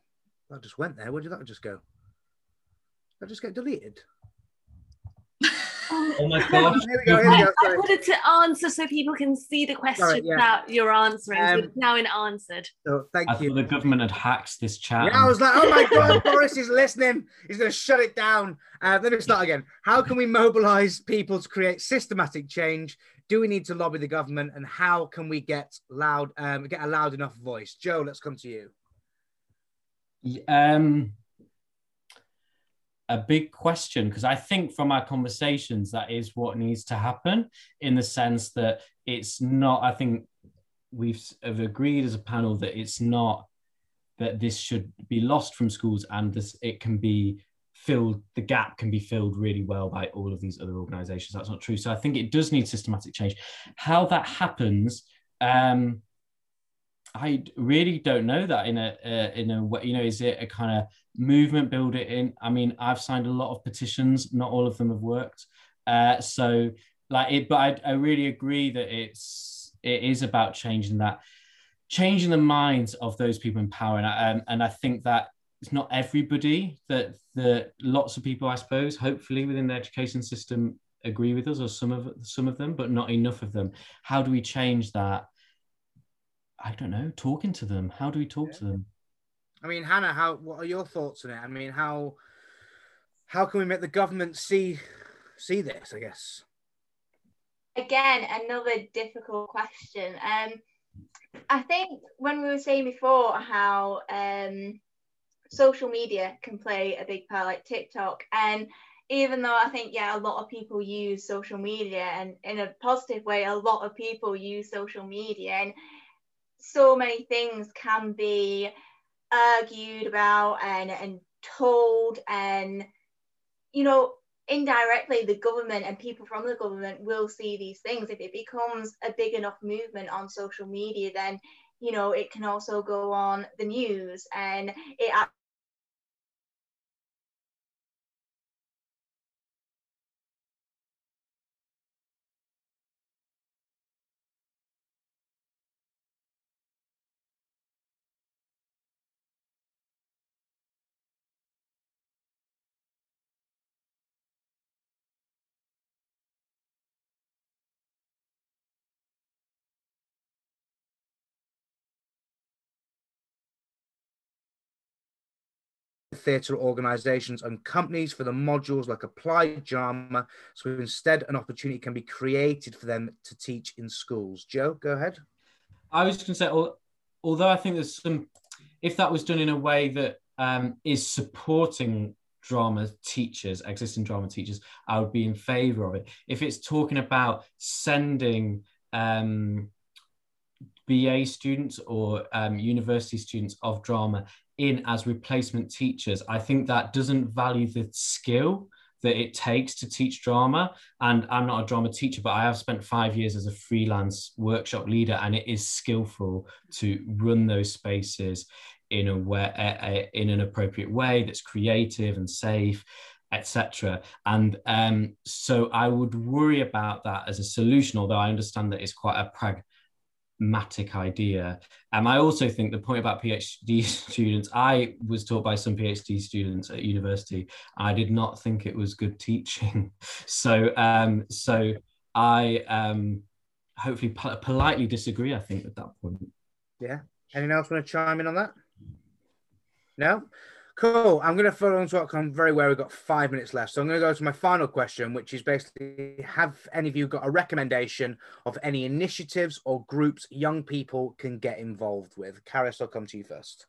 that just went there. Where did that just go? That just get deleted. Oh my gosh. Here we go, here we go. I wanted to answer so people can see the question Sorry, yeah. that you're answering. Um, so it's now in answered. So thank I you. the government had hacked this chat. Yeah, I was like, oh my God, Boris is listening. He's going to shut it down. Uh, let me start again. How can we mobilize people to create systematic change? Do we need to lobby the government? And how can we get loud, um, get a loud enough voice? Joe, let's come to you. Um, a big question because I think from our conversations that is what needs to happen in the sense that it's not. I think we've have agreed as a panel that it's not that this should be lost from schools and this it can be filled the gap can be filled really well by all of these other organizations that's not true so i think it does need systematic change how that happens um I really don't know that in a uh, in a way. You know, is it a kind of movement builder? in? I mean, I've signed a lot of petitions. Not all of them have worked. Uh, so like it, but I, I really agree that it's it is about changing that, changing the minds of those people in power, and I, um, and I think that it's not everybody that the lots of people, I suppose, hopefully within the education system agree with us, or some of some of them, but not enough of them. How do we change that? I don't know, talking to them. How do we talk yeah. to them? I mean, Hannah, how what are your thoughts on it? I mean, how how can we make the government see see this? I guess. again, another difficult question. Um, I think when we were saying before how um, social media can play a big part, like TikTok, and even though I think yeah, a lot of people use social media, and in a positive way, a lot of people use social media, and so many things can be argued about and and told, and you know indirectly the government and people from the government will see these things. If it becomes a big enough movement on social media then you know it can also go on the news and it theatre organisations and companies for the modules like applied drama. So instead, an opportunity can be created for them to teach in schools. Joe, go ahead. I was going to say, although I think there's some, if that was done in a way that um, is supporting drama teachers, existing drama teachers, I would be in favour of it. If it's talking about sending um, BA students or um, university students of drama in as replacement teachers, I think that doesn't value the skill that it takes to teach drama. And I'm not a drama teacher, but I have spent five years as a freelance workshop leader, and it is skillful to run those spaces in a way, in an appropriate way that's creative and safe etc and um, so i would worry about that as a solution although i understand that it's quite a prag matic idea. And I also think the point about PhD students, I was taught by some PhD students at university. I did not think it was good teaching. So, um, so I um, hopefully po- politely disagree. I think at that point. Yeah. Anyone else want to chime in on that? No. Cool. I'm going to follow on to what I'm very well. we've got five minutes left. So I'm going to go to my final question, which is basically Have any of you got a recommendation of any initiatives or groups young people can get involved with? Karis, I'll come to you first.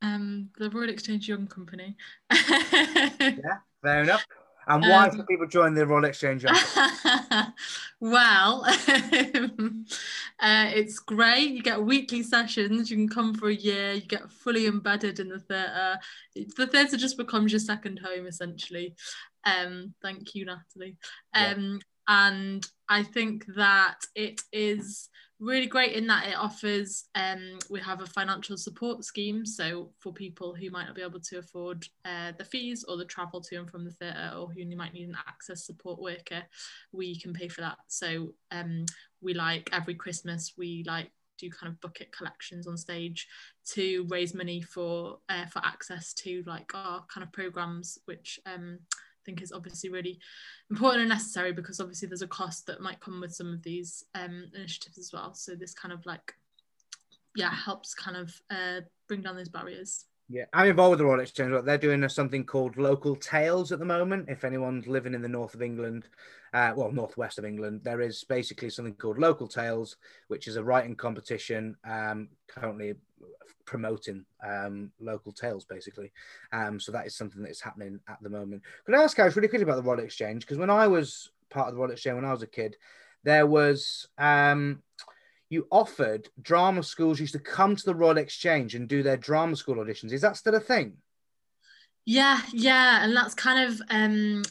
Um, the Royal Exchange Young Company. yeah, fair enough. And why um, should people join the Royal Exchange? well, uh, it's great. You get weekly sessions. You can come for a year. You get fully embedded in the theatre. The theatre just becomes your second home, essentially. Um, thank you, Natalie. Um, yeah. And I think that it is really great in that it offers um, we have a financial support scheme so for people who might not be able to afford uh, the fees or the travel to and from the theatre or who might need an access support worker we can pay for that. So um, we like every christmas we like do kind of bucket collections on stage to raise money for uh, for access to like our kind of programs which um, think is obviously really important and necessary because obviously there's a cost that might come with some of these um, initiatives as well. So this kind of like, yeah, helps kind of uh, bring down those barriers. Yeah, I'm involved with the Royal Exchange. They're doing something called Local Tales at the moment. If anyone's living in the north of England, uh, well, northwest of England, there is basically something called Local Tales, which is a writing competition um, currently promoting um, local tales, basically. Um, so that is something that is happening at the moment. Could I ask guys really quickly about the Royal Exchange? Because when I was part of the Royal Exchange when I was a kid, there was um, you offered drama schools used to come to the Royal Exchange and do their drama school auditions. Is that still a thing? Yeah, yeah, and that's kind of um,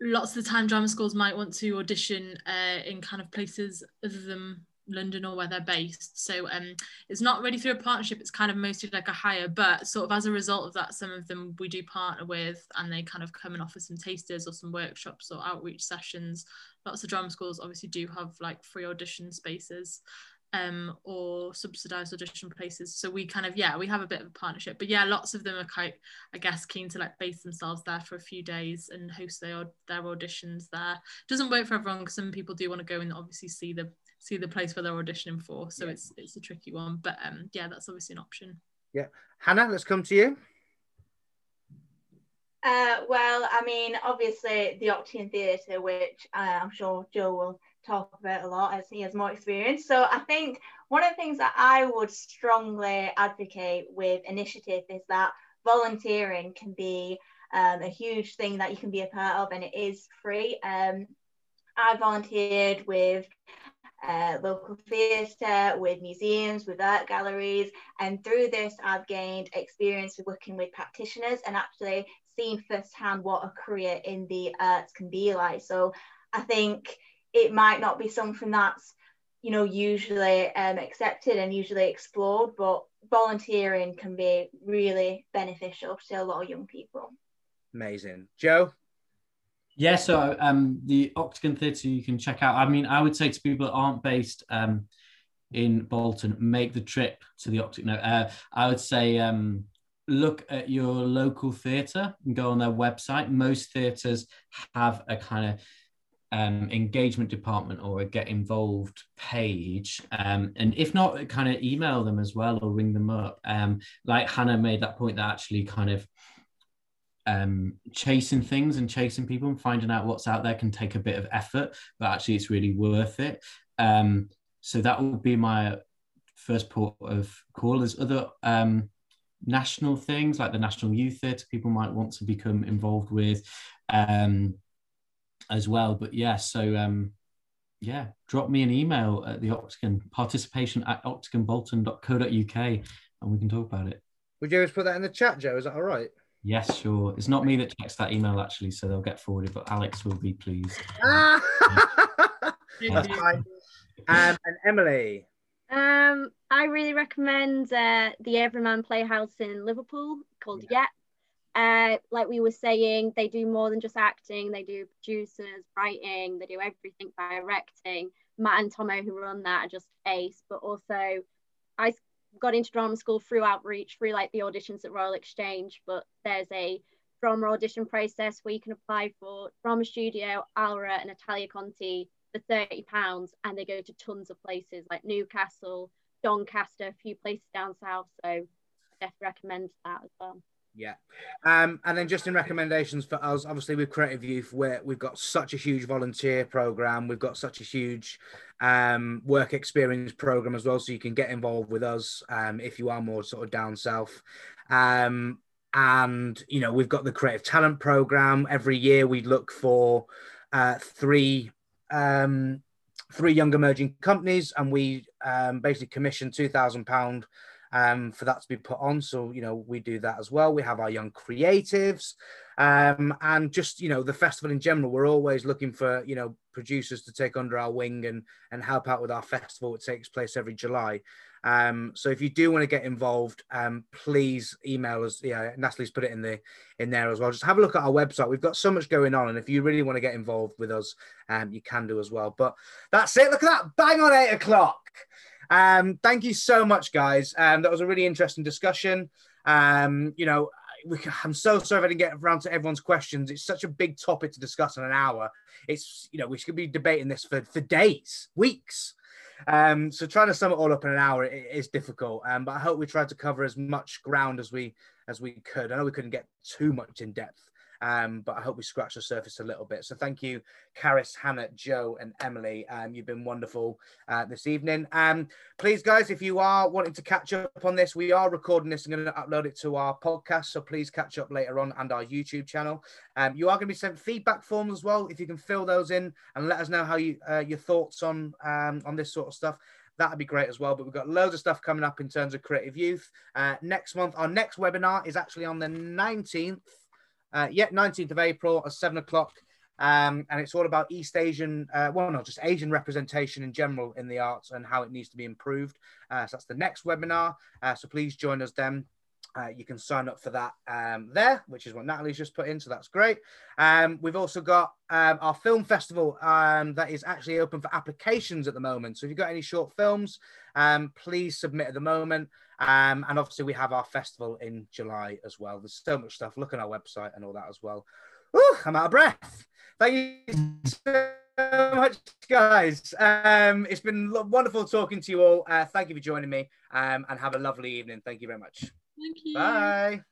lots of the time drama schools might want to audition uh, in kind of places other than London or where they're based. So um, it's not really through a partnership. It's kind of mostly like a hire, but sort of as a result of that, some of them we do partner with, and they kind of come and offer some tasters or some workshops or outreach sessions. Lots of drama schools obviously do have like free audition spaces. Um, or subsidized audition places. So we kind of, yeah, we have a bit of a partnership. But yeah, lots of them are quite, I guess, keen to like base themselves there for a few days and host their their auditions there. Doesn't work for everyone because some people do want to go and obviously see the see the place where they're auditioning for. So yeah. it's it's a tricky one, but um, yeah, that's obviously an option. Yeah, Hannah, let's come to you. Uh, well, I mean, obviously the Octagon Theatre, which uh, I'm sure Joe will talk about a lot as he has more experience. So I think one of the things that I would strongly advocate with initiative is that volunteering can be um, a huge thing that you can be a part of, and it is free. Um, I volunteered with uh, local theatre, with museums, with art galleries. And through this, I've gained experience with working with practitioners and actually seen firsthand what a career in the arts can be like. So I think it might not be something that's you know usually um, accepted and usually explored, but volunteering can be really beneficial to a lot of young people. Amazing, Joe. Yeah, so um, the Octagon Theatre you can check out. I mean, I would say to people that aren't based um, in Bolton, make the trip to the Octagon. No, uh, I would say um, look at your local theatre and go on their website. Most theatres have a kind of um, engagement department or a get involved page. Um, and if not, kind of email them as well or ring them up. Um, like Hannah made that point that actually kind of um, chasing things and chasing people and finding out what's out there can take a bit of effort, but actually it's really worth it. Um, so that would be my first port of call. There's other um, national things like the National Youth Theatre people might want to become involved with um, as well. But yeah, so um, yeah, drop me an email at the Octagon participation at octagonbolton.co.uk and we can talk about it. Would you ever put that in the chat, Joe? Is that all right? Yes, sure. It's not me that checks that email actually, so they'll get forwarded, but Alex will be pleased. That's fine. Um, and Emily. Um, I really recommend uh, the Everyman Playhouse in Liverpool called yeah. Yet. Uh, like we were saying, they do more than just acting. They do producers, writing. They do everything, directing. Matt and Tomo, who run that, are just ace. But also, I got into drama school through outreach, through like the auditions at Royal Exchange, but there's a drama audition process where you can apply for Drama Studio, Alra, and Italia Conti for thirty pounds, and they go to tons of places like Newcastle, Doncaster, a few places down south. So I definitely recommend that as well. Yeah. Um, and then just in recommendations for us, obviously with Creative Youth, we've got such a huge volunteer program, we've got such a huge um, work experience program as well. So you can get involved with us um, if you are more sort of down south. Um, and, you know, we've got the Creative Talent program. Every year we look for uh, three um, three young emerging companies and we um, basically commission £2,000 um, for that to be put on. So, you know, we do that as well. We have our young creatives um, and just, you know, the festival in general. We're always looking for, you know, producers to take under our wing and, and help out with our festival, It takes place every July. Um, so if you do want to get involved, um, please email us. Yeah, Natalie's put it in the in there as well. Just have a look at our website. We've got so much going on, and if you really want to get involved with us, um, you can do as well. But that's it. Look at that, bang on eight o'clock. Um, thank you so much, guys. Um, that was a really interesting discussion. Um, you know, I'm so sorry I didn't get around to everyone's questions. It's such a big topic to discuss in an hour. It's you know we should be debating this for for days, weeks. Um, so trying to sum it all up in an hour is difficult. Um, but I hope we tried to cover as much ground as we as we could. I know we couldn't get too much in depth, um, but I hope we scratched the surface a little bit. So thank you, Caris, Hannah, Joe, and Emily. Um, you've been wonderful uh, this evening. Um, please, guys, if you are wanting to catch up on this, we are recording this and going to upload it to our podcast. So please catch up later on and our YouTube channel. Um, you are going to be sent feedback forms as well. If you can fill those in and let us know how you uh, your thoughts on um, on this sort of stuff that'd be great as well. But we've got loads of stuff coming up in terms of creative youth. Uh, next month, our next webinar is actually on the 19th uh, yeah, 19th of April at seven o'clock. Um, and it's all about East Asian, uh, well, not just Asian representation in general in the arts and how it needs to be improved. Uh, so that's the next webinar. Uh, so please join us then. Uh, you can sign up for that um, there, which is what Natalie's just put in. So that's great. Um, we've also got um, our film festival um, that is actually open for applications at the moment. So if you've got any short films, um, please submit at the moment. Um, and obviously, we have our festival in July as well. There's so much stuff. Look on our website and all that as well. Ooh, I'm out of breath. Thank you so much, guys. Um, it's been wonderful talking to you all. Uh, thank you for joining me um, and have a lovely evening. Thank you very much. Thank you. Bye.